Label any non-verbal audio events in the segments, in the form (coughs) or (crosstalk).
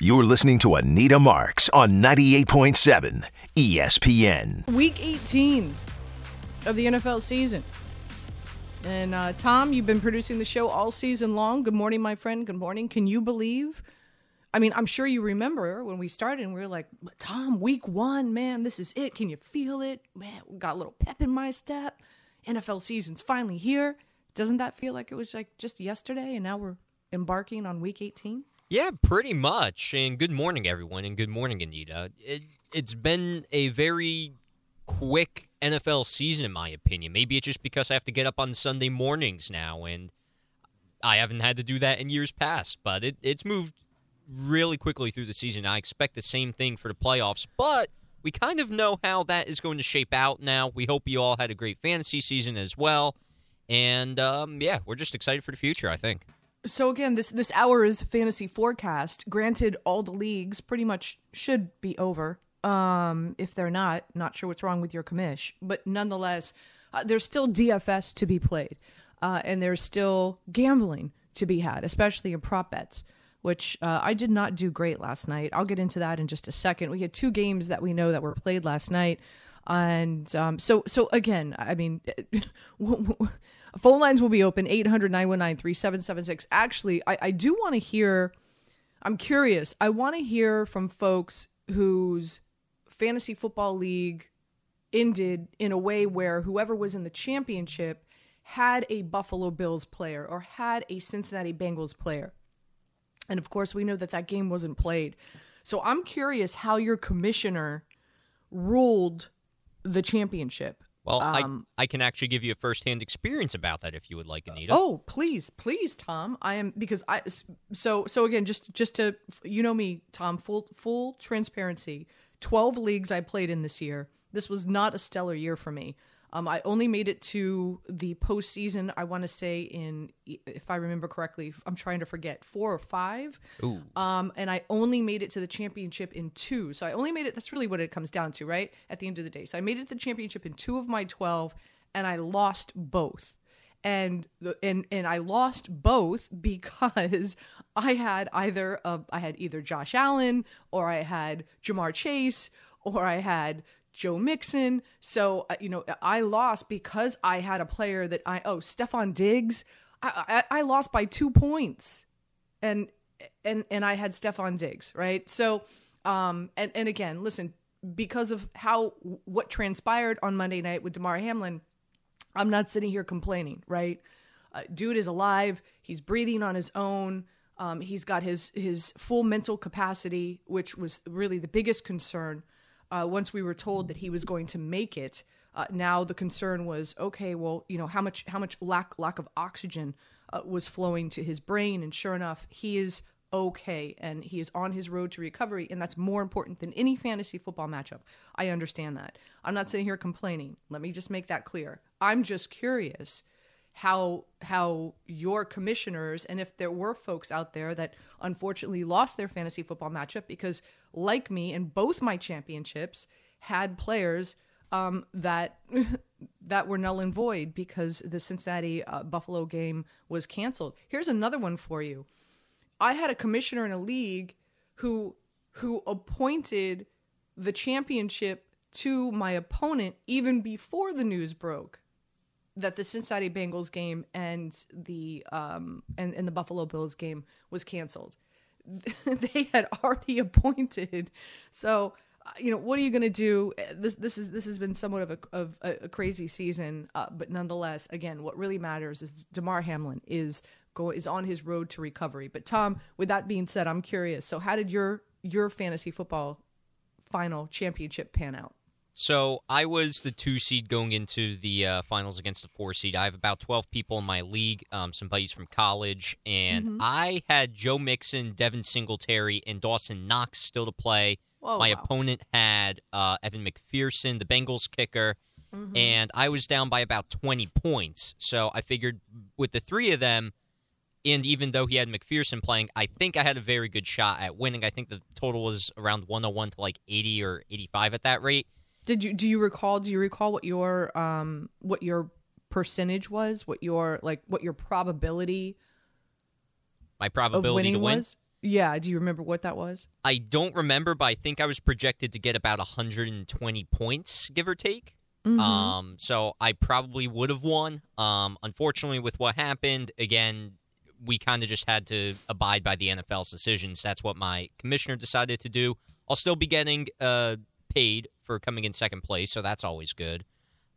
You're listening to Anita Marks on 98.7 ESPN. Week 18 of the NFL season. And uh, Tom, you've been producing the show all season long. Good morning, my friend. Good morning. Can you believe? I mean, I'm sure you remember when we started and we were like, Tom, week one, man, this is it. Can you feel it? Man, got a little pep in my step. NFL season's finally here. Doesn't that feel like it was like just yesterday and now we're embarking on week 18? Yeah, pretty much. And good morning, everyone, and good morning, Anita. It, it's been a very quick NFL season, in my opinion. Maybe it's just because I have to get up on Sunday mornings now, and I haven't had to do that in years past. But it, it's moved really quickly through the season. I expect the same thing for the playoffs, but we kind of know how that is going to shape out now. We hope you all had a great fantasy season as well. And um, yeah, we're just excited for the future, I think. So again, this this hour is fantasy forecast. Granted, all the leagues pretty much should be over. Um, if they're not, not sure what's wrong with your commish, but nonetheless, uh, there's still DFS to be played, uh, and there's still gambling to be had, especially in prop bets. Which uh, I did not do great last night. I'll get into that in just a second. We had two games that we know that were played last night, and um, so so again, I mean. (laughs) Phone lines will be open 800 919 3776. Actually, I, I do want to hear, I'm curious. I want to hear from folks whose fantasy football league ended in a way where whoever was in the championship had a Buffalo Bills player or had a Cincinnati Bengals player. And of course, we know that that game wasn't played. So I'm curious how your commissioner ruled the championship. Well, um, I, I can actually give you a firsthand experience about that if you would like, Anita. Oh, please, please, Tom. I am because I so so again just just to you know me, Tom. Full full transparency. Twelve leagues I played in this year. This was not a stellar year for me. Um, I only made it to the postseason. I want to say in, if I remember correctly, I'm trying to forget four or five. Ooh. Um, and I only made it to the championship in two. So I only made it. That's really what it comes down to, right? At the end of the day, so I made it to the championship in two of my twelve, and I lost both. And the, and and I lost both (laughs) because I had either uh, I had either Josh Allen or I had Ja'Marr Chase or I had Joe Mixon. So, uh, you know, I lost because I had a player that I, oh, Stefon Diggs. I, I, I lost by two points. And, and, and I had Stefon Diggs, right? So, um, and, and again, listen, because of how, what transpired on Monday night with Damar Hamlin, I'm not sitting here complaining, right? Uh, dude is alive. He's breathing on his own. Um, he's got his his full mental capacity, which was really the biggest concern uh, once we were told that he was going to make it, uh, now the concern was okay. Well, you know how much how much lack lack of oxygen uh, was flowing to his brain, and sure enough, he is okay and he is on his road to recovery, and that's more important than any fantasy football matchup. I understand that. I'm not sitting here complaining. Let me just make that clear. I'm just curious how how your commissioners and if there were folks out there that unfortunately lost their fantasy football matchup because like me in both my championships had players um, that (laughs) that were null and void because the Cincinnati uh, Buffalo game was canceled. Here's another one for you. I had a commissioner in a league who who appointed the championship to my opponent even before the news broke that the Cincinnati Bengals game and the um and, and the Buffalo Bills game was canceled. (laughs) they had already (laughs) appointed. So, uh, you know, what are you going to do? This this is this has been somewhat of a of a, crazy season, uh, but nonetheless, again, what really matters is Damar Hamlin is go is on his road to recovery. But Tom, with that being said, I'm curious. So, how did your your fantasy football final championship pan out? So I was the two seed going into the uh, finals against the four seed. I have about twelve people in my league, um, some buddies from college, and Mm-hmm. I had Joe Mixon, Devin Singletary, and Dawson Knox still to play. Oh, my wow. opponent had uh, Evan McPherson, the Bengals kicker, Mm-hmm. and I was down by about twenty points. So I figured with the three of them, and even though he had McPherson playing, I think I had a very good shot at winning. I think the total was around 101 to like 80 or 85 at that rate. Did you do you recall? Do you recall what your um what your percentage was? What your like what your probability My probability to win. was? Yeah. Do you remember what that was? I don't remember, but I think I was projected to get about 120 points, give or take. Mm-hmm. Um, so I probably would have won. Um, unfortunately, with what happened, again, we kind of just had to abide by the NFL's decisions. That's what my commissioner decided to do. I'll still be getting uh, paid for coming in second place, so that's always good.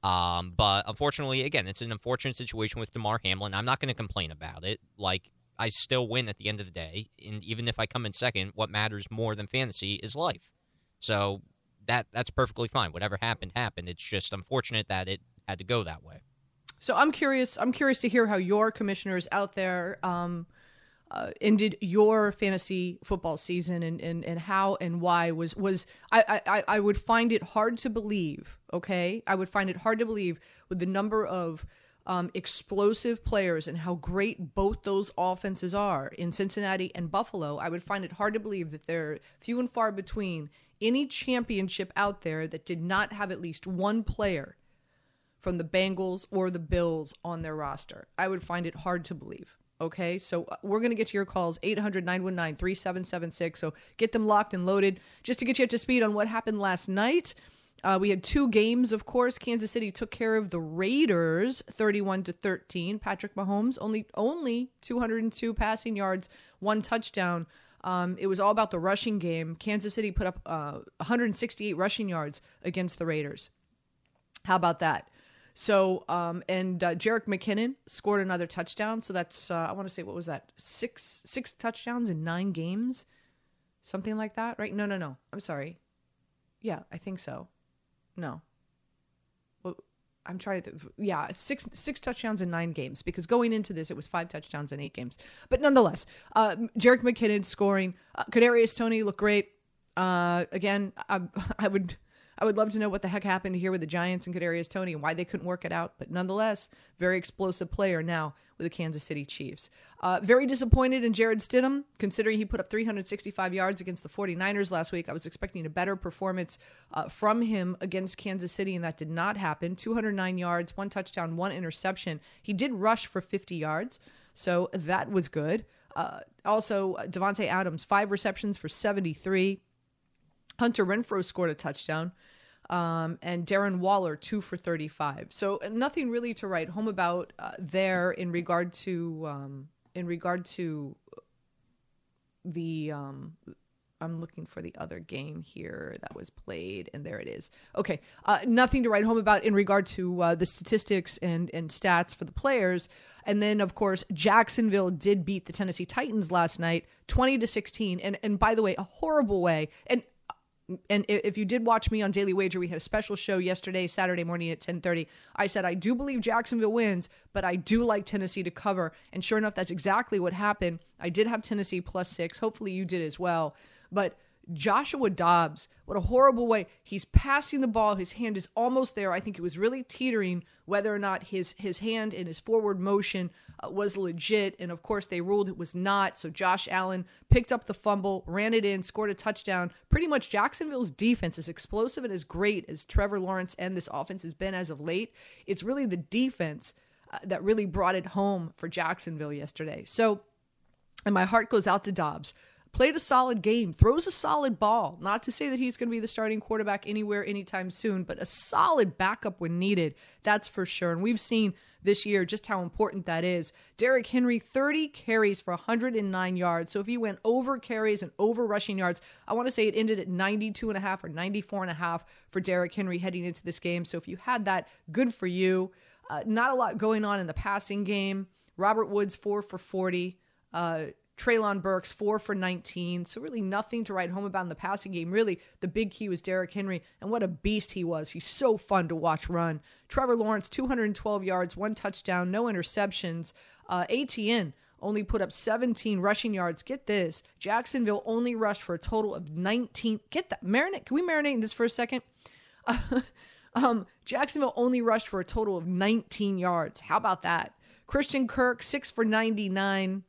Um, but unfortunately, again, it's an unfortunate situation with Damar Hamlin. I'm not going to complain about it. Like, I still win at the end of the day. And even if I come in second, what matters more than fantasy is life. So that that's perfectly fine. Whatever happened, happened. It's just unfortunate that it had to go that way. So I'm curious. I'm curious to hear how your commissioners out there um, uh, ended your fantasy football season, and, and, and how and why was was I, I I would find it hard to believe. Okay, I would find it hard to believe with the number of um, explosive players and how great both those offenses are in Cincinnati and Buffalo. I would find it hard to believe that they're few and far between any championship out there that did not have at least one player from the Bengals or the Bills on their roster. I would find it hard to believe. Okay, so uh, we're going to get to your calls 800 919 3776. So get them locked and loaded. Just to get you up to speed on what happened last night, uh, we had two games, of course. Kansas City took care of the Raiders 31 to 13. Patrick Mahomes only only 202 passing yards, one touchdown. Um, it was all about the rushing game. Kansas City put up uh, 168 rushing yards against the Raiders. How about that? So, um, and uh, Jerick McKinnon scored another touchdown. So that's uh, I want to say what was that six six touchdowns in nine games, something like that, right? No, no, no. I'm sorry. Yeah, I think so. No. Well, I'm trying to. Th- yeah, six six touchdowns in nine games because going into this it was five touchdowns in eight games. But nonetheless, uh, Jerick McKinnon scoring. Uh, Kadarius Toney looked great. Uh, again, I, (laughs) I would I would love to know what the heck happened here with the Giants and Kadarius Toney and why they couldn't work it out. But nonetheless, very explosive player now with the Kansas City Chiefs. Uh, very disappointed in Jarrett Stidham, considering he put up 365 yards against the 49ers last week. I was expecting a better performance uh, from him against Kansas City, and that did not happen. 209 yards, one touchdown, one interception. He did rush for 50 yards, so that was good. Uh, also, Davante Adams, five receptions for 73. Hunter Renfrow scored a touchdown. Um, and Darren Waller, two for 35. So nothing really to write home about uh, there in regard to um, in regard to the um, I'm looking for the other game here that was played, and there it is. Okay, uh, nothing to write home about in regard to uh, the statistics and and stats for the players. And then, of course, Jacksonville did beat the Tennessee Titans last night, twenty to sixteen. And and by the way, a horrible way. And and if you did watch me on Daily Wager, we had a special show yesterday, Saturday morning at 10:30. I said I do believe Jacksonville wins, but I do like Tennessee to cover. And sure enough, that's exactly what happened. I did have Tennessee plus 6. Hopefully you did as well. But Joshua Dobbs, what a horrible way. He's passing the ball, his hand is almost there. I think it was really teetering whether or not his his hand and his forward motion uh, was legit, and of course they ruled it was not. So Josh Allen picked up the fumble, ran it in, scored a touchdown. Pretty much Jacksonville's defense, as explosive and as great as Trevor Lawrence and this offense has been as of late, it's really the defense uh, that really brought it home for Jacksonville yesterday. So, and my heart goes out to Dobbs. Played a solid game, throws a solid ball. Not to say that he's going to be the starting quarterback anywhere anytime soon, but a solid backup when needed. That's for sure. And we've seen this year just how important that is. Derrick Henry, 30 carries for 109 yards. So if he went over carries and over rushing yards, I want to say it ended at 92 and a half or 94 and a half for Derrick Henry heading into this game. So if you had that, good for you. Uh, not a lot going on in the passing game. Robert Woods, four for 40. Uh, Treylon Burks, four for 19. So, really, nothing to write home about in the passing game. Really, the big key was Derrick Henry, and what a beast he was. He's so fun to watch run. Trevor Lawrence, 212 yards, one touchdown, no interceptions. Uh, ETN only put up 17 rushing yards. Get this Jacksonville only rushed for a total of 19. Get that. Marinate. Can we marinate in this for a second? (laughs) um, Jacksonville only rushed for a total of 19 yards. How about that? Christian Kirk, six for 99.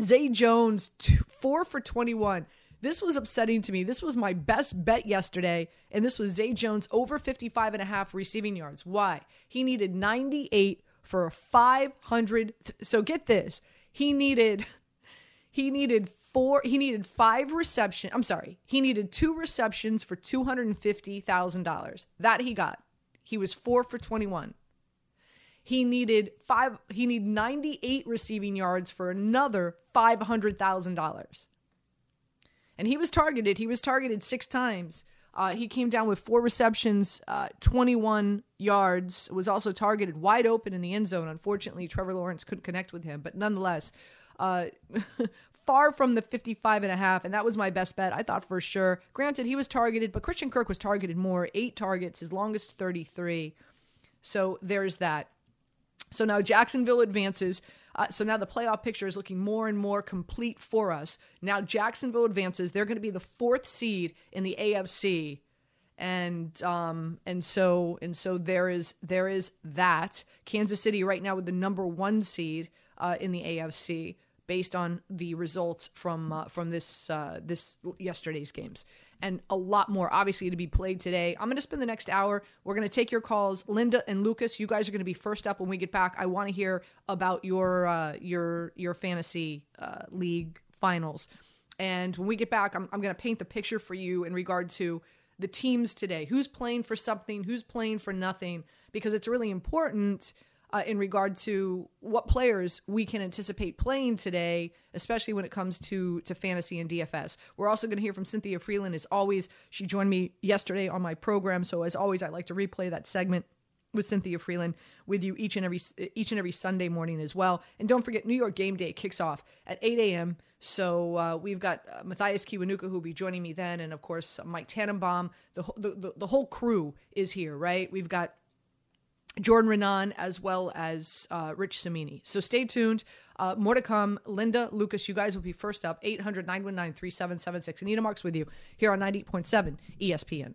Zay Jones, two, four for 21. This was upsetting to me. This was my best bet yesterday, and this was Zay Jones over 55 and a half receiving yards. Why? He needed 98 for a 500. So get this. He needed he needed four he needed five reception. I'm sorry. He needed two receptions for $250,000. That he got. He was 4 for 21. He needed five. He needed 98 receiving yards for another five hundred thousand dollars. And he was targeted. He was targeted six times. Uh, he came down with four receptions, uh, 21 yards. Was also targeted wide open in the end zone. Unfortunately, Trevor Lawrence couldn't connect with him. But nonetheless, uh, (laughs) far from the 55 and a half. And that was my best bet. I thought for sure. Granted, he was targeted, but Christian Kirk was targeted more. Eight targets, his longest 33. So there's that. So now Jacksonville advances. Uh, so now the playoff picture is looking more and more complete for us. Now Jacksonville advances. They're going to be the fourth seed in the AFC, and um and so and so there is there is that Kansas City right now with the number one seed uh, in the AFC based on the results from uh, from this uh, this yesterday's games and a lot more obviously to be played today. I'm going to spend the next hour. We're going to take your calls. Linda and Lucas, you guys are going to be first up when we get back. I want to hear about your uh, your your fantasy uh, league finals. And when we get back, I'm, I'm going to paint the picture for you in regard to the teams today. Who's playing for something? Who's playing for nothing? Because it's really important uh, in regard to what players we can anticipate playing today, especially when it comes to to fantasy and DFS. We're also going to hear from Cynthia Frelund As always, she joined me yesterday on my program, so as always, I like to replay that segment with Cynthia Frelund with you each and every each and every Sunday morning as well. And don't forget, New York Game Day kicks off at 8 a.m. So uh, we've got uh, Mathias Kiwanuka who will be joining me then, and of course Mike Tannenbaum. The, the the the whole crew is here, right? We've got Jordan Raanan, as well as uh, Rich Cimini. So stay tuned. Uh, more to come. Linda, Lucas, you guys will be first up. 800 919 3776. Anita Marks with you here on 98.7 ESPN.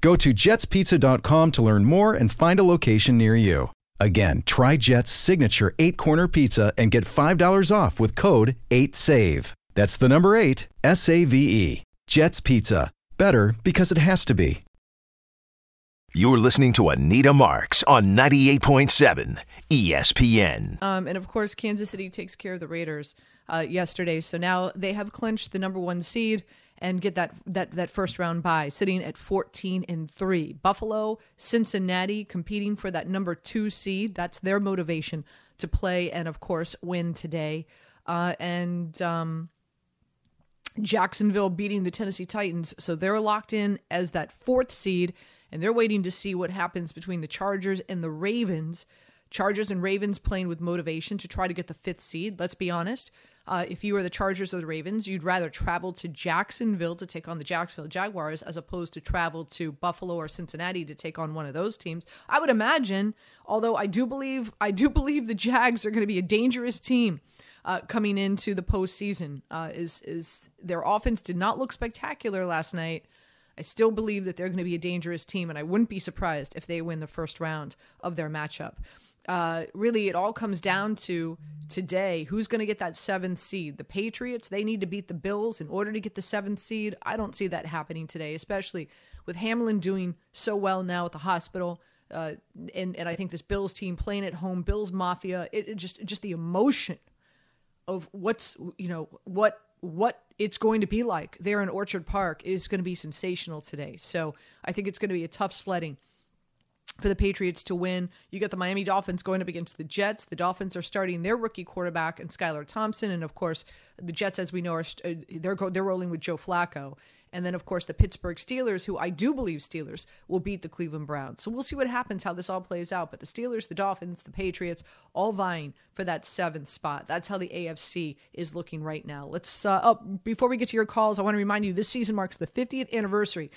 Go to jetspizza.com to learn more and find a location near you. Again, try Jet's signature eight corner pizza and get $5 off with code 8SAVE. That's the number eight, S A V E. Jet's Pizza. Better because it has to be. You're listening to Anita Marks on 98.7 ESPN. Um, and of course, Kansas City takes care of the Raiders uh, yesterday. So now they have clinched the number one seed and get that that that first round bye, sitting at 14 and 3. Buffalo, Cincinnati competing for that number 2 seed. That's their motivation to play and of course win today. Uh, and um, Jacksonville beating the Tennessee Titans, so they're locked in as that fourth seed and they're waiting to see what happens between the Chargers and the Ravens. Chargers and Ravens playing with motivation to try to get the fifth seed. Let's be honest. Uh, if you were the Chargers or the Ravens, you'd rather travel to Jacksonville to take on the Jacksonville Jaguars as opposed to travel to Buffalo or Cincinnati to take on one of those teams. I would imagine, although I do believe I do believe the Jags are going to be a dangerous team. uh, coming into the postseason. Uh, is is their offense did not look spectacular last night. I still believe that they're going to be a dangerous team, and I wouldn't be surprised if they win the first round of their matchup. Uh, really, it all comes down to today who's going to get that seventh seed. The Patriots, they need to beat the Bills in order to get the seventh seed. I don't see that happening today, especially with Hamlin doing so well now at the hospital. Uh, and, and I think this Bills team playing at home, Bills Mafia, it, it just just the emotion of what's you know what what it's going to be like there in Orchard Park is going to be sensational today. So I think it's going to be a tough sledding for the Patriots to win. You got the Miami Dolphins going up against the Jets. The Dolphins are starting their rookie quarterback and Skylar Thompson, and of course the Jets, as we know, are uh, they're they're rolling with Joe Flacco. And then, of course, the Pittsburgh Steelers, who I do believe Steelers will beat the Cleveland Browns. So we'll see what happens, how this all plays out. But the Steelers, the Dolphins, the Patriots, all vying for that seventh spot. That's how the AFC is looking right now. Let's, uh, oh, before we get to your calls, I want to remind you this season marks the 50th anniversary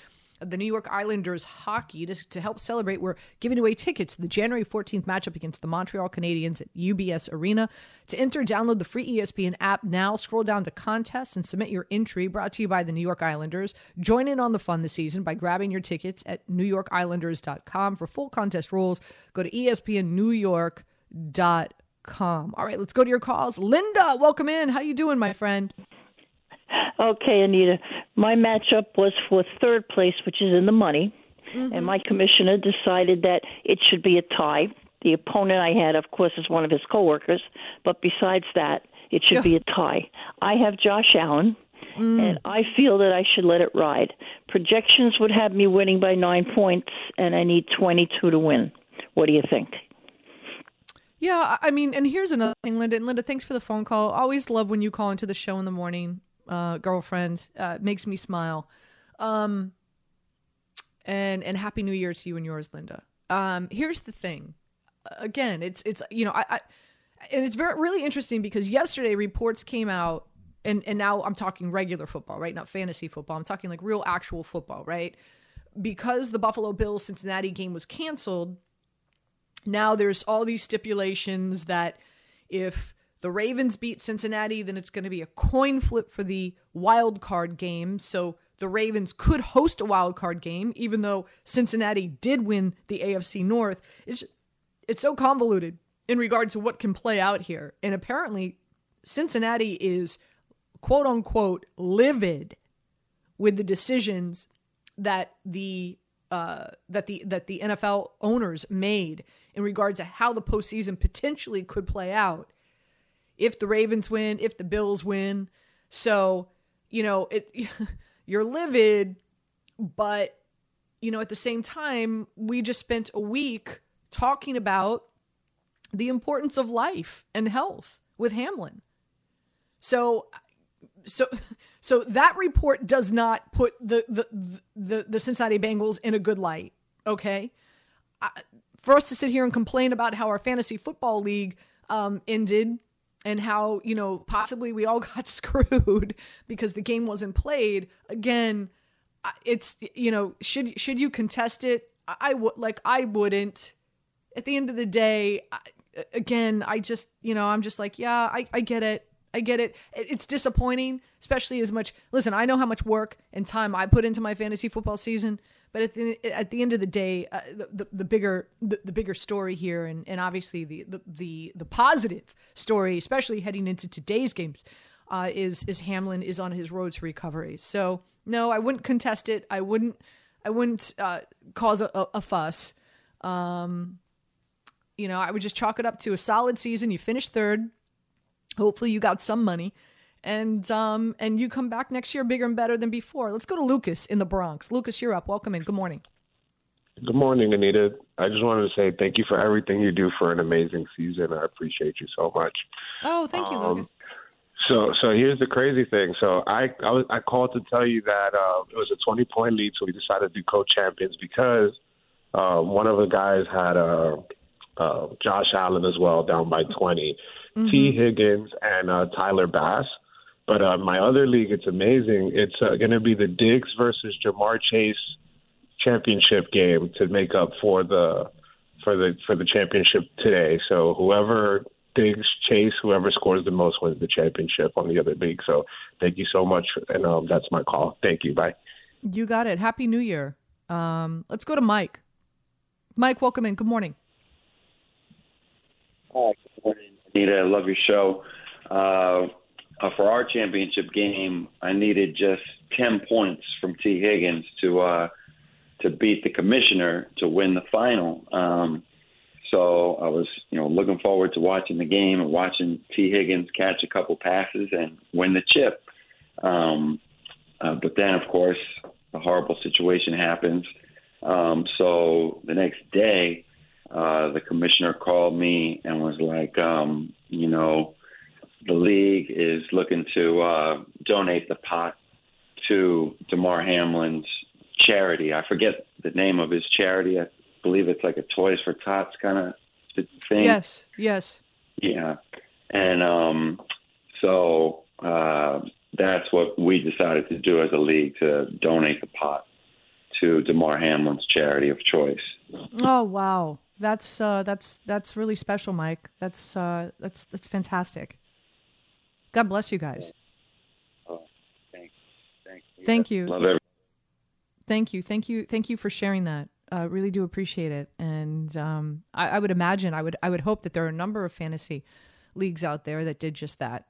the New York Islanders hockey to, to help celebrate. We're giving away tickets to the January 14th matchup against the Montreal Canadiens at UBS Arena. To enter, download the free ESPN app now. Scroll down to contests and submit your entry. Brought to you by the New York Islanders. Join in on the fun this season by grabbing your tickets at NewYorkIslanders.com. For full contest rules, go to ESPNNewYork.com. All right, let's go to your calls. Linda, welcome in. How you doing, my friend? Okay, Anita. My matchup was for third place, which is in the money, mm-hmm. and my commissioner decided that it should be a tie. The opponent I had, of course, is one of his coworkers, but besides that, it should yeah. be a tie. I have Josh Allen, mm. and I feel that I should let it ride. Projections would have me winning by nine points, and I need 22 to win. What do you think? Yeah, I mean, and here's another thing, Linda. And Linda, thanks for the phone call. Always love when you call into the show in the morning uh, girlfriend. Uh, makes me smile. Um, and and happy New Year to you and yours, Linda. Um, here's the thing. Again, it's it's you know I, I and it's very really interesting because yesterday reports came out and and now I'm talking regular football, right? Not fantasy football. I'm talking like real actual football, right? Because the Buffalo Bills Cincinnati game was canceled, now there's all these stipulations that if the Ravens beat Cincinnati, then it's going to be a coin flip for the wild card game. So the Ravens could host a wild card game, even though Cincinnati did win the AFC North. It's it's so convoluted in regard to what can play out here. And apparently, Cincinnati is quote unquote livid with the decisions that the uh, that the that the NFL owners made in regard to how the postseason potentially could play out if the Ravens win, if the Bills win. So, you know, it (laughs) you're livid, but you know, at the same time, we just spent a week talking about the importance of life and health with Hamlin. So so (laughs) so that report does not put the the the, the Cincinnati Bengals in a good light, okay? I, for us to sit here and complain about how our fantasy football league um, ended and how you know possibly we all (laughs) got screwed because the game wasn't played. Again it's you know should should you contest it? I would like i wouldn't. At the end of the day I, again i just you know i'm just like yeah i, I get it. I get it it's disappointing especially as much listen i know how much work and time i put into my fantasy football season but at the at the end of the day, uh, the, the, the bigger the, the, bigger story here, and, and obviously the, the the the positive story, especially heading into today's games, uh, is is Hamlin is on his road to recovery. So no, I wouldn't contest it. I wouldn't I wouldn't uh, cause a, a, fuss. Um, you know, I would just chalk it up to a solid season. You finished third. Hopefully, you got some money and um and you come back next year bigger and better than before. Let's go to Lucas in the Bronx. Lucas, you're up. Welcome in. Good morning. Good morning, Anita. I just wanted to say thank you for everything you do for an amazing season. I appreciate you so much. Oh, thank you, um, Lucas. So, so here's the crazy thing. So, I I, was, I called to tell you that uh, it was a 20 point lead, so we decided to do co-champions because uh, one of the guys had a uh, uh, Josh Allen as well, down by 20. Mm-hmm. Tee Higgins and uh, Tyler Bass. But uh, my other league, it's amazing. It's uh, going to be the Diggs versus Ja'Marr Chase championship game to make up for the for the for the championship today. So whoever big chase. Whoever scores the most wins the championship on the other league. So thank you so much, and um, that's my call. Thank you. Bye. You got it. Happy New Year. Um, let's go to Mike. Mike, welcome in. Good morning. Hi, good morning, Anita. I love your show. Uh, uh, for our championship game, I needed just ten points from T. Higgins to uh, to beat the commissioner to win the final. Um, so I was, you know, looking forward to watching the game and watching T. Higgins catch a couple passes and win the chip. Um, uh, but then, of course, a horrible situation happens. Um, so the next day, uh, the commissioner called me and was like, um, you know, the league is looking to uh, donate the pot to Damar Hamlin's charity. I forget the name of his charity. I believe it's like a Toys for Tots kind of thing. Yes, yes. Yeah, and um, so uh, that's what we decided to do as a league to donate the pot to Damar Hamlin's charity of choice. Oh wow, that's uh, that's that's really special, Mike. That's uh, that's that's fantastic. God bless you guys. Oh, thank, thank you. Thank you. Love every- Thank you, thank you, thank you for sharing that. Uh, really do appreciate it, and um, I, I would imagine, I would, I would hope that there are a number of fantasy leagues out there that did just that.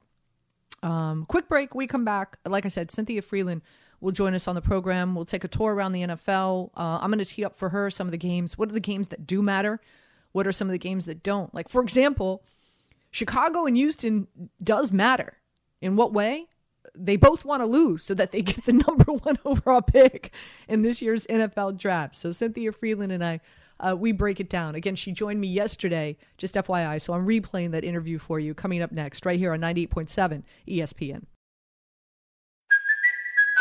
Um, quick break. We come back. Like I said, Cynthia Frelund will join us on the program. We'll take a tour around the NFL. Uh, I'm going to tee up for her some of the games. What are the games that do matter? What are some of the games that don't? Like, for example, Chicago and Houston does matter. In what way? They both want to lose so that they get the (laughs) number one overall pick in this year's NFL draft. So Cynthia Frelund and I, uh, we break it down. Again, she joined me yesterday, just FYI. So I'm replaying that interview for you coming up next, right here on 98.7 ESPN.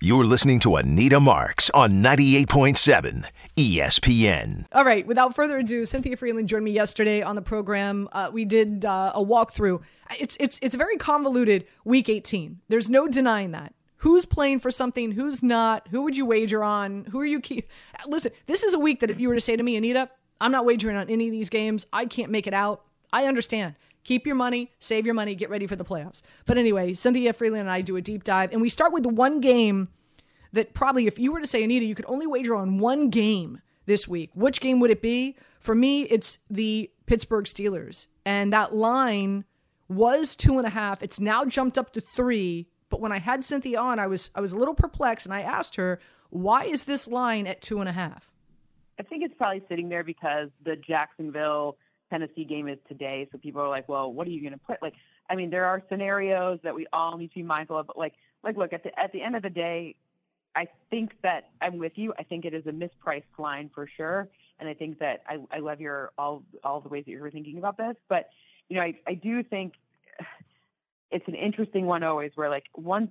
You're listening to Anita Marks on 98.7 ESPN. All right, without further ado, Cynthia Frelund joined me yesterday on the program. Uh, we did uh, a walkthrough. It's it's it's a very convoluted week 18. There's no denying that. Who's playing for something? Who's not? Who would you wager on? Who are you keep? Listen, this is a week that if you were to say to me, Anita, I'm not wagering on any of these games. I can't make it out. I understand. Keep your money, save your money, get ready for the playoffs. But anyway, Cynthia Frelund and I do a deep dive, and we start with the one game that probably, if you were to say, Anita, you could only wager on one game this week. Which game would it be? For me, it's the Pittsburgh Steelers. And that line was two and a half. It's now jumped up to three. But when I had Cynthia on, I was I was a little perplexed, and I asked her, "Why is this line at two and a half?" I think it's probably sitting there because the Jacksonville Tennessee game is today. So people are like, well, what are you going to put? Like, I mean, there are scenarios that we all need to be mindful of. But like, like, look at the at the end of the day, I think that I'm with you. I think it is a mispriced line for sure, and I think that I, I love your all all the ways that you're thinking about this. But you know, I I do think it's an interesting one always. Where like one,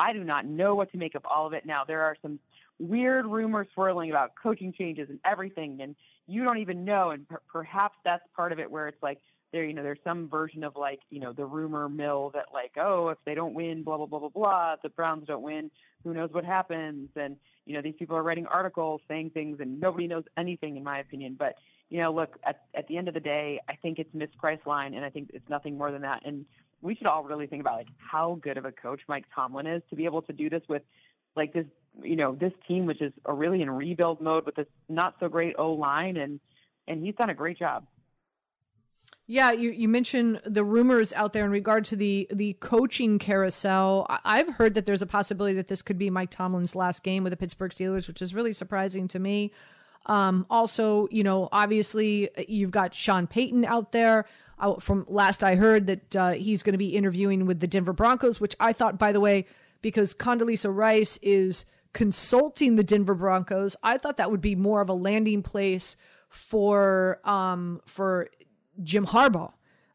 I do not know what to make of all of it now. There are some weird rumors swirling about coaching changes and everything, and you don't even know. And per- perhaps that's part of it, where it's like there, you know, there's some version of like, you know, the rumor mill that like, oh, if they don't win, blah blah blah blah blah, if the Browns don't win, who knows what happens? And you know, these people are writing articles saying things, and nobody knows anything, in my opinion. But you know, look, at at the end of the day, I think it's mispriced line, and I think it's nothing more than that. And we should all really think about like how good of a coach Mike Tomlin is to be able to do this with like this you know this team which is a really in rebuild mode with this not so great O line and and he's done a great job. Yeah, you, you mentioned the rumors out there in regard to the the coaching carousel. I've heard that there's a possibility that this could be Mike Tomlin's last game with the Pittsburgh Steelers, which is really surprising to me. Um, also, you know, obviously you've got Sean Payton out there. Uh, from last I heard that uh, he's going to be interviewing with the Denver Broncos, which I thought, by the way, because Condoleezza Rice is consulting the Denver Broncos, I thought that would be more of a landing place for um, for Jim Harbaugh,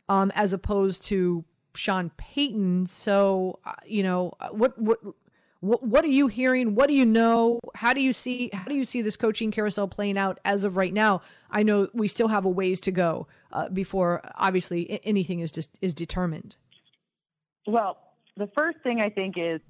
um, as opposed to Sean Payton. So, uh, you know, uh, what what what what are you hearing? What do you know? How do you see how do you see this coaching carousel playing out as of right now? I know we still have a ways to go uh, before obviously anything is just is determined. Well, the first thing I think is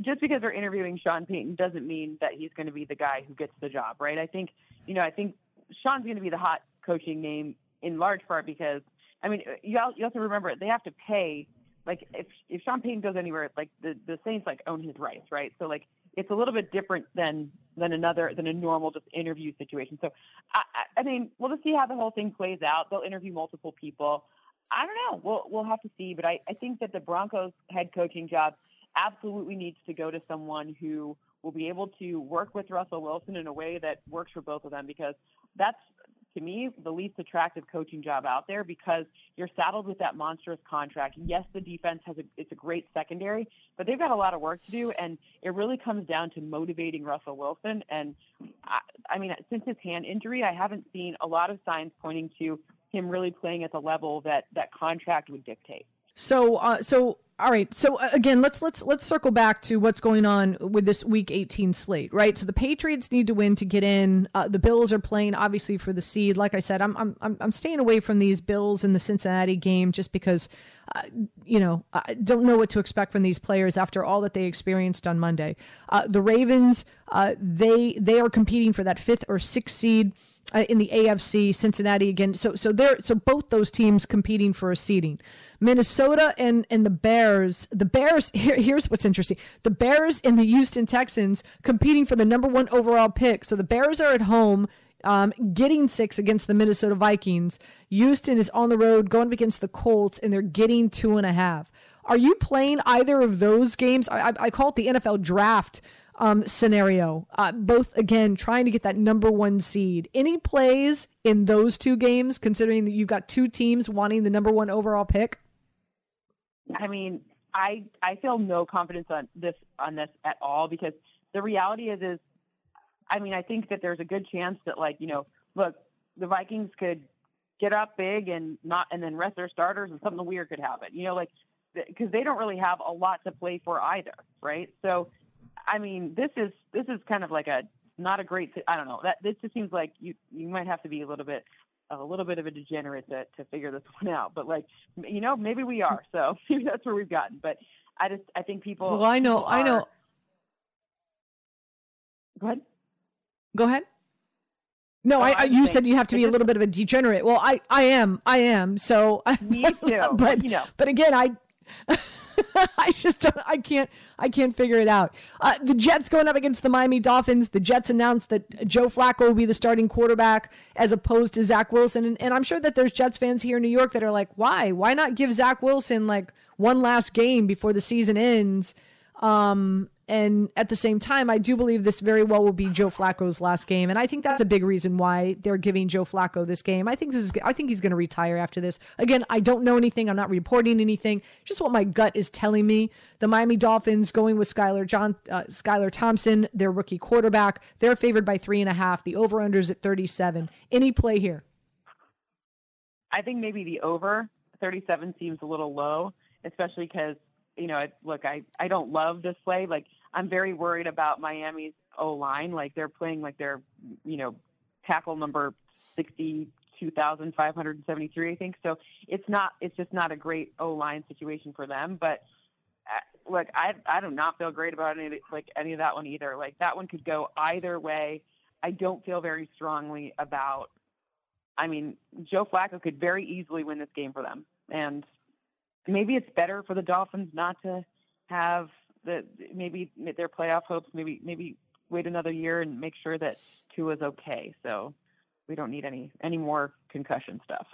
just because they're interviewing Sean Payton doesn't mean that he's going to be the guy who gets the job, right? I think, you know, I think Sean's going to be the hot coaching name in large part because, I mean, uh, you al- you also remember they have to pay. Like if if Sean Payton goes anywhere, like the the Saints like own his rights, right? So like it's a little bit different than than another than a normal just interview situation. So I I mean we'll just see how the whole thing plays out. They'll interview multiple people. I don't know. We'll we'll have to see. But I, I think that the Broncos head coaching job absolutely needs to go to someone who will be able to work with Russell Wilson in a way that works for both of them because that's to me the least attractive coaching job out there because you're saddled with that monstrous contract. Yes, the defense has a it's a great secondary, but they've got a lot of work to do and it really comes down to motivating Russell Wilson and I, I mean since his hand injury, I haven't seen a lot of signs pointing to him really playing at the level that that contract would dictate. So, uh, so all right. So uh, again, let's let's let's circle back to what's going on with this Week 18 slate, right? So the Patriots need to win to get in. Uh, the Bills are playing obviously for the seed. Like I said, I'm I'm I'm staying away from these Bills in the Cincinnati game just because, uh, you know, I don't know what to expect from these players after all that they experienced on Monday. Uh, the Ravens, uh, they they are competing for that fifth or sixth seed uh, in the AFC. Cincinnati again. So so they're so both those teams competing for a seeding. Minnesota and and the Bears. The Bears. (laughs) Here, here's what's interesting: the Bears and the Houston Texans competing for the number one overall pick. So the Bears are at home. Um, getting six against the Minnesota Vikings. Houston is on the road going up against the Colts, and they're getting two and a half. Are you playing either of those games? I, I, I call it the NFL draft um, scenario. Uh, both again trying to get that number one seed. Any plays in those two games, considering that you've got two teams wanting the number one overall pick? I mean, I I feel no confidence on this on this at all because the reality is is I mean, I think that there's a good chance that like, you know, look, the Vikings could get up big and not and then rest their starters and something weird could happen. You know, like because they don't really have a lot to play for either, right? So I mean, this is this is kind of like a not a great I don't know. That this just seems like you you might have to be a little bit a little bit of a degenerate to, to figure this (laughs) one out. But like, you know, maybe we are. So (laughs) maybe that's where we've gotten. But I just, I think people. Well, I know, people I know. Go ahead. Go ahead. No, I, I you said you have to be a little bit of a degenerate. Well, I, I am, I am. So Me (laughs) too. but you know. but again, I, (laughs) I just don't, I can't I can't figure it out. Uh, the Jets going up against the Miami Dolphins. The Jets announced that Joe Flacco will be the starting quarterback as opposed to Zach Wilson, and, and I'm sure that there's Jets fans here in New York that are like, why? Why not give Zach Wilson like one last game before the season ends? Um, and at the same time, I do believe this very well will be Joe Flacco's last game, and I think that's a big reason why they're giving Joe Flacco this game. I think this is, I think he's going to retire after this. Again, I don't know anything. I'm not reporting anything. Just what my gut is telling me. The Miami Dolphins going with Skylar John, uh, Thompson, their rookie quarterback. They're favored by three and a half. The over under is at 37. Any play here? I think maybe the over 37 seems a little low, especially because you know, look, I I don't love this play. Like, I'm very worried about Miami's O line. Like, they're playing like they're, you know, tackle number 62,573, I think. So it's not, it's just not a great O line situation for them. But uh, look, I I do not feel great about any like any of that one either. Like that one could go either way. I don't feel very strongly about. I mean, Joe Flacco could very easily win this game for them, and maybe it's better for the Dolphins not to have the maybe their playoff hopes. Maybe maybe wait another year and make sure that Tua's okay. So we don't need any any more concussion stuff.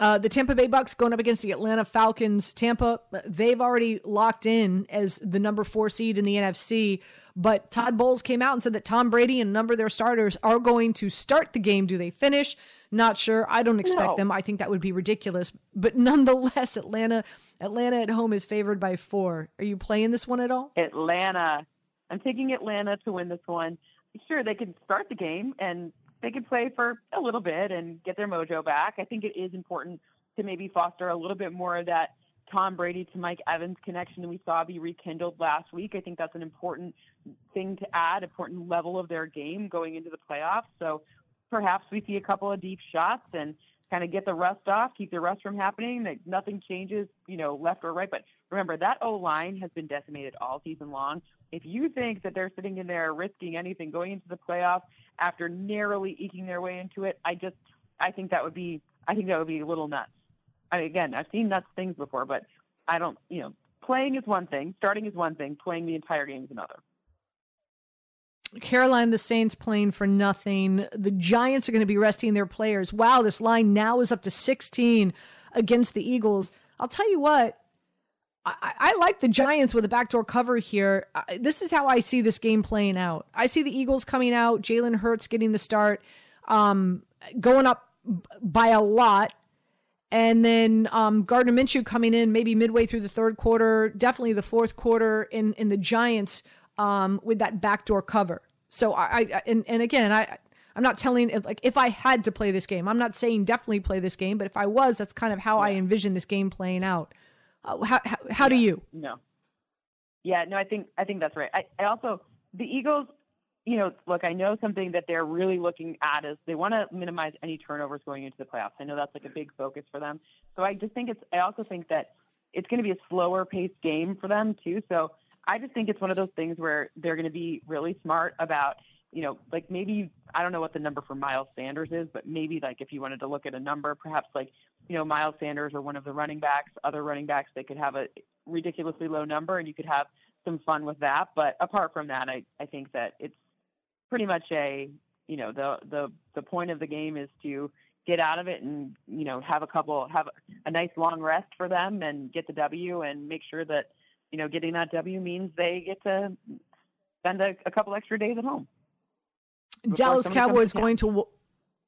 Uh, the Tampa Bay Bucks going up against the Atlanta Falcons. Tampa, they've already locked in as the number four seed in the NFC. But Todd Bowles came out and said that Tom Brady and a number of their starters are going to start the game. Do they finish? Not sure. I don't expect No. them. I think that would be ridiculous. But nonetheless, Atlanta, Atlanta at home is favored by four. Are you playing this one at all? Atlanta. I'm taking Atlanta to win this one. Sure, they could start the game and they could play for a little bit and get their mojo back. I think it is important to maybe foster a little bit more of that Tom Brady to Mike Evans connection that we saw be rekindled last week. I think that's an important thing to add, important level of their game going into the playoffs. So perhaps we see a couple of deep shots and kind of get the rust off, keep the rust from happening. That nothing changes, you know, left or right. But remember that O line has been decimated all season long. If you think that they're sitting in there risking anything going into the playoffs after narrowly eking their way into it, I just I think that would be I think that would be a little nuts. I mean, again, I've seen nuts things before, but I don't, you know, playing is one thing, starting is one thing, playing the entire game is another. Caroline, the Saints playing for nothing. The Giants are going to be resting their players. Wow, this line now is up to 16 against the Eagles. I'll tell you what, I, I like the Giants with a backdoor cover here. I, this is how I see this game playing out. I see the Eagles coming out, Jalen Hurts getting the start, um, going up by a lot. And then um, Gardner Minshew coming in maybe midway through the third quarter, definitely the fourth quarter in, in the Giants um, with that backdoor cover. So I, I and, and again I I'm not telling like if I had to play this game, I'm not saying definitely play this game, but if I was, that's kind of how I envision this game playing out. Uh, how how, how do you? No. Yeah, no, I think I think that's right. I, I also the Eagles, you know, look, I know something that they're really looking at is they want to minimize any turnovers going into the playoffs. I know that's like a big focus for them. So I just think it's I also think that it's going to be a slower paced game for them too. So I just think it's one of those things where they're going to be really smart about, you know, like maybe I don't know what the number for Miles Sanders is, but maybe like if you wanted to look at a number, perhaps like, you know, Miles Sanders or one of the running backs, other running backs, they could have a ridiculously low number and you could have some fun with that. But apart from that, I, I think that it's pretty much a, you know, the, the, the point of the game is to get out of it and, you know, have a couple, have a nice long rest for them and get the W and make sure that, you know, getting that W means they get to spend a, a couple extra days at home. Dallas Cowboys going to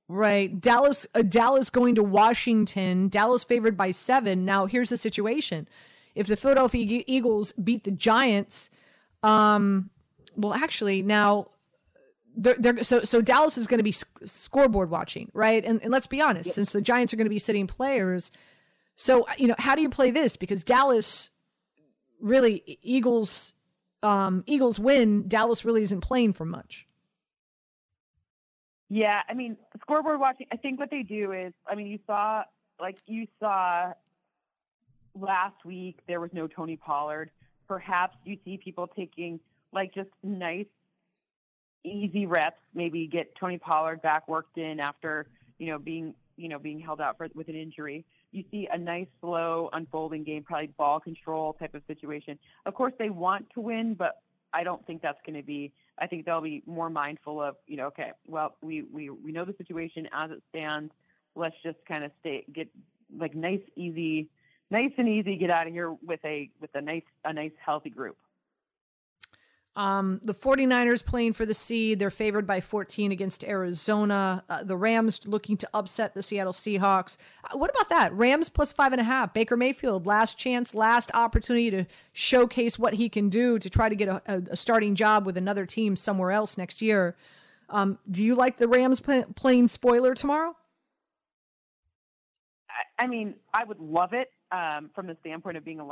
right Dallas uh, Dallas going to Washington. Dallas favored by seven. Now here's the situation: if the Philadelphia Eagles beat the Giants, um, well, actually now. They're, they're, so so Dallas is going to be sc- scoreboard watching, right? And, and let's be honest, since the Giants are going to be sitting players, so you know how do you play this? Because Dallas really Eagles um, Eagles win, Dallas really isn't playing for much. Yeah, I mean, scoreboard watching. I think what they do is, I mean, you saw like you saw last week there was no Tony Pollard. Perhaps you see people taking like just nice, easy reps. Maybe get Tony Pollard back worked in after you know being you know being held out for with an injury. You see a nice, slow unfolding game, probably ball control type of situation. Of course, they want to win, but I don't think that's going to be. I think they'll be more mindful of, you know, okay, well, we we we know the situation as it stands. Let's just kind of stay, get like nice, easy, nice and easy. Get out of here with a with a nice a nice healthy group. Um, the 49ers playing for the seed. They're favored by 14 against Arizona. Uh, the Rams looking to upset the Seattle Seahawks. Uh, what about that? Rams plus five and a half. Baker Mayfield, last chance, last opportunity to showcase what he can do to try to get a, a, a starting job with another team somewhere else next year. Um, do you like the Rams play, playing spoiler tomorrow? I, I mean, I would love it um, from the standpoint of being a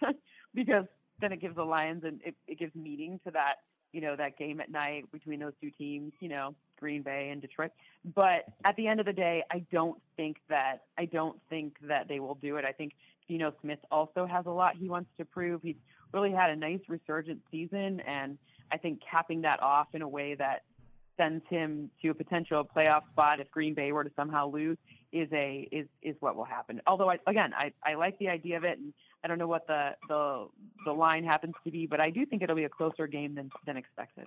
(laughs) because then it gives the Lions and it, it gives meaning to that, you know, that game at night between those two teams, you know, Green Bay and Detroit. But at the end of the day, I don't think that I don't think that they will do it. I think Geno Smith also has a lot he wants to prove. He's really had a nice resurgent season, and I think capping that off in a way that sends him to a potential playoff spot if Green Bay were to somehow lose is a is is what will happen. Although I, again, I, I like the idea of it, and I don't know what the the the line happens to be, but I do think it'll be a closer game than than expected.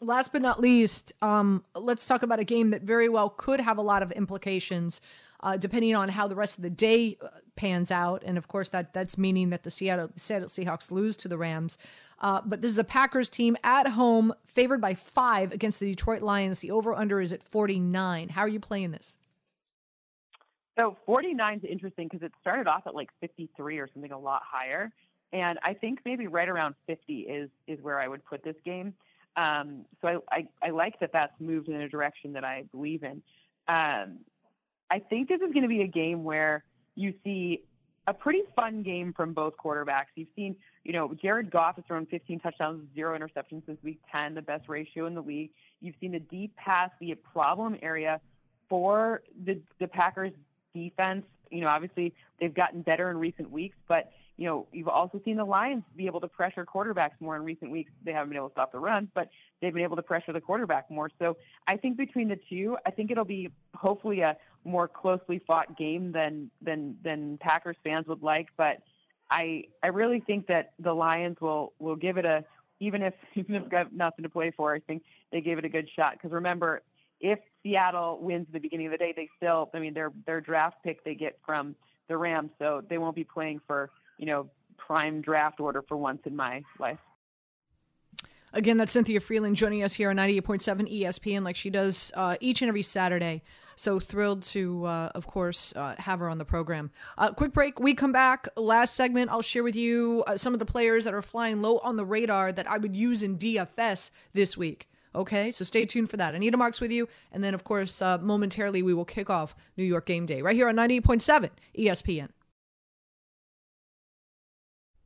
Last but not least, um, let's talk about a game that very well could have a lot of implications. uh, depending on how the rest of the day uh, pans out. And of course, that that's meaning that the Seattle, Seattle Seahawks lose to the Rams. Uh, but this is a Packers team at home, favored by five against the Detroit Lions. The over under is at 49. How are you playing this? So 49 is interesting because it started off at like 53 or something a lot higher. And I think maybe right around 50 is is where I would put this game. Um, so I, I, I, like that that's moved in a direction that I believe in. Um, I think this is going to be a game where you see a pretty fun game from both quarterbacks. You've seen, you know, Jared Goff has thrown 15 touchdowns, zero interceptions since week 10, the best ratio in the league. You've seen the deep pass be a problem area for the the Packers defense. You know, obviously they've gotten better in recent weeks, but you know, you've also seen the Lions be able to pressure quarterbacks more in recent weeks. They haven't been able to stop the run, but they've been able to pressure the quarterback more. So I think between the two, I think it'll be hopefully a more closely fought game than than than Packers fans would like. But I I really think that the Lions will will give it a even if (laughs) even if got nothing to play for. I think they gave it a good shot because remember if Seattle wins at the beginning of the day, they still I mean their their draft pick they get from the Rams, so they won't be playing for you know, prime draft order for once in my life. Again, that's Cynthia Frelund joining us here on 98.7 ESPN like she does uh, each and every Saturday. So thrilled to, uh, of course, uh, have her on the program. Uh, quick break. We come back. Last segment, I'll share with you uh, some of the players that are flying low on the radar that I would use in DFS this week. Okay, so stay tuned for that. Anita Marks with you. And then, of course, uh, momentarily, we will kick off New York Game Day right here on 98.7 ESPN.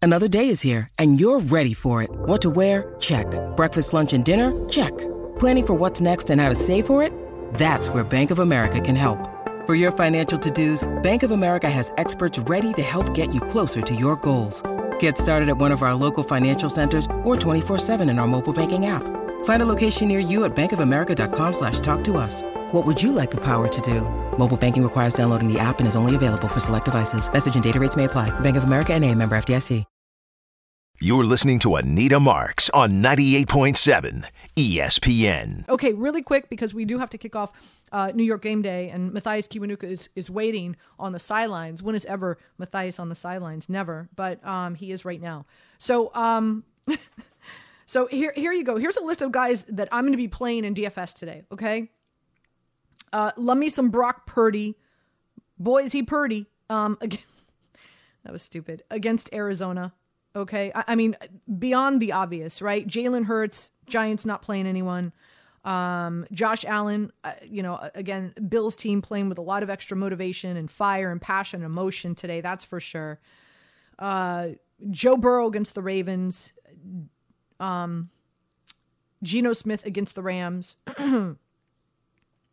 Another day is here, and you're ready for it. What to wear? Check. Breakfast, lunch, and dinner? Check. Planning for what's next and how to save for it? That's where Bank of America can help. For your financial to-dos, Bank of America has experts ready to help get you closer to your goals. Get started at one of our local financial centers or 24-7 in our mobile banking app. Find a location near you at bankofamerica.com slash talk to us. What would you like the power to do? Mobile banking requires downloading the app and is only available for select devices. Message and data rates may apply. Bank of America and a member FDIC. You're listening to Anita Marks on 98.7 ESPN. Okay, really quick because we do have to kick off uh, New York game day, and Mathias Kiwanuka is, is waiting on the sidelines. When is ever Mathias on the sidelines? Never, but um, he is right now. So, um, (laughs) so here, here you go. Here's a list of guys that I'm going to be playing in DFS today. Okay, uh, love me some Brock Purdy. Boy, is he Purdy. Um, (laughs) again, that was stupid. Against Arizona. Okay. I, I mean, beyond the obvious, right? Jalen Hurts, Giants not playing anyone. Um, Josh Allen, uh, you know, again, Bill's team playing with a lot of extra motivation and fire and passion and emotion today. That's for sure. Uh, Joe Burrow against the Ravens. Um, Geno Smith against the Rams. (clears throat)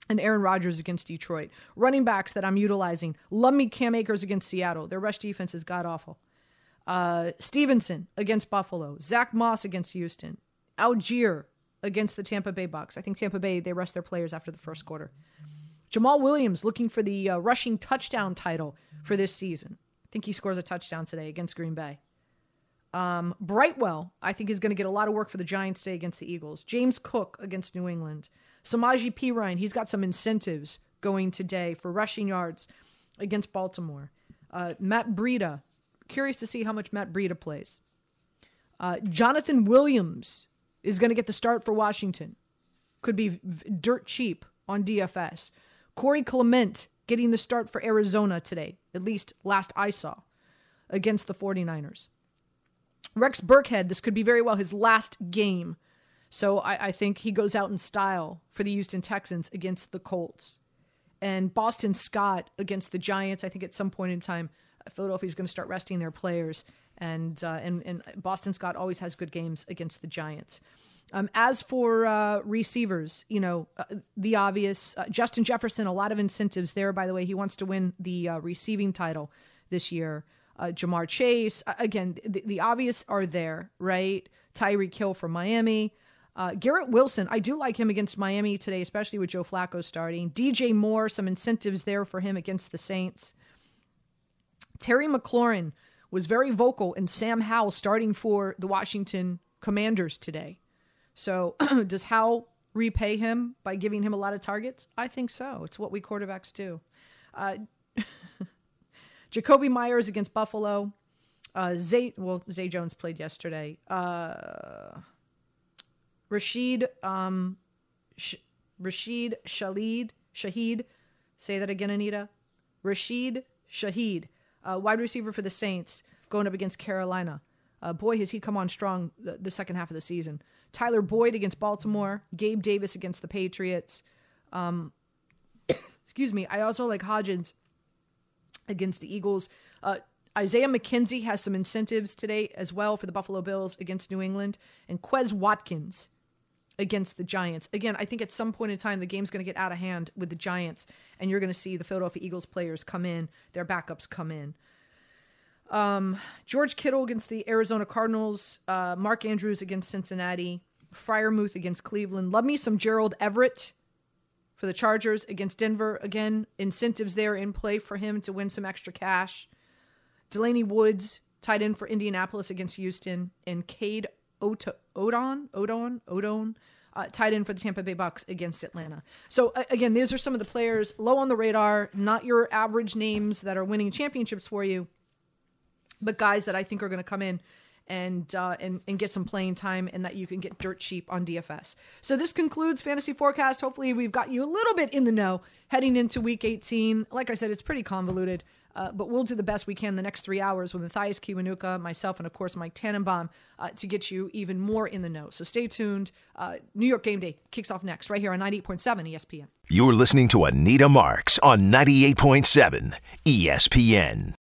and Aaron Rodgers against Detroit. Running backs that I'm utilizing. Love me Cam Akers against Seattle. Their rush defense is god awful. Uh, Stevenson against Buffalo. Zach Moss against Houston. Allgeier against the Tampa Bay Bucks. I think Tampa Bay, they rest their players after the first quarter. Jamaal Williams looking for the uh, rushing touchdown title for this season. I think he scores a touchdown today against Green Bay. Um, Brightwell, I think, is going to get a lot of work for the Giants today against the Eagles. James Cook against New England. Samaje Perine, he's got some incentives going today for rushing yards against Baltimore. Uh, Matt Breida Curious to see how much Matt Breida plays. Uh, Jonathan Williams is going to get the start for Washington. Could be dirt cheap on DFS. Corey Clement getting the start for Arizona today, at least last I saw, against the 49ers. Rex Burkhead, this could be very well his last game. So I, I think he goes out in style for the Houston Texans against the Colts. And Boston Scott against the Giants, I think at some point in time Philadelphia is going to start resting their players, and uh, and and Boston Scott always has good games against the Giants. Um, as for uh, receivers, you know, uh, the obvious uh, Justin Jefferson, a lot of incentives there. By the way, he wants to win the uh, receiving title this year. Uh, Ja'Marr Chase, again, the, the, obvious are there, right? Tyreek Hill from Miami. Garrett Wilson, I do like him against Miami today, especially with Joe Flacco starting. DJ Moore, some incentives there for him against the Saints. Terry McLaurin was very vocal in Sam Howell starting for the Washington Commanders today. So, (clears throat) does Howell repay him by giving him a lot of targets? I think so. It's what we quarterbacks do. Uh, Jakobi Meyers against Buffalo. Uh, Zay, well, Zay Jones played yesterday. Uh, Rashid, um, Sh- Rashid Shaheed, Shaheed, say that again, Anita. Rashid Shaheed, uh, wide receiver for the Saints, going up against Carolina. Uh, boy, has he come on strong the, the, second half of the season. Tyler Boyd against Baltimore. Gabe Davis against the Patriots. Um, (coughs) excuse me. I also like Hodgins against the Eagles. Uh, Isaiah McKenzie has some incentives today as well for the Buffalo Bills against New England. And Quez Watkins against the Giants. Again, I think at some point in time the game's going to get out of hand with the Giants, and you're going to see the Philadelphia Eagles players come in, their backups come in. Um, George Kittle against the Arizona Cardinals, uh, Mark Andrews against Cincinnati, Freiermuth against Cleveland. Love me some Gerald Everett for the Chargers against Denver. Again, incentives there in play for him to win some extra cash. Jelani Woods, tight end for Indianapolis against Houston, and Cade Ot- Odon, Odon, Odon, uh, tight end for the Tampa Bay Bucks against Atlanta. So uh, again, these are some of the players low on the radar, not your average names that are winning championships for you, but guys that I think are going to come in and uh, and and get some playing time, and that you can get dirt cheap on DFS. So this concludes fantasy forecast. Hopefully, we've got you a little bit in the know heading into Week 18. Like I said, it's pretty convoluted. Uh, but we'll do the best we can the next three hours with Mathias Kiwanuka, myself, and of course Mike Tannenbaum uh, to get you even more in the know. So stay tuned. Uh, New York Game Day kicks off next right here on 98.7 ESPN. You're listening to Anita Marks on 98.7 ESPN.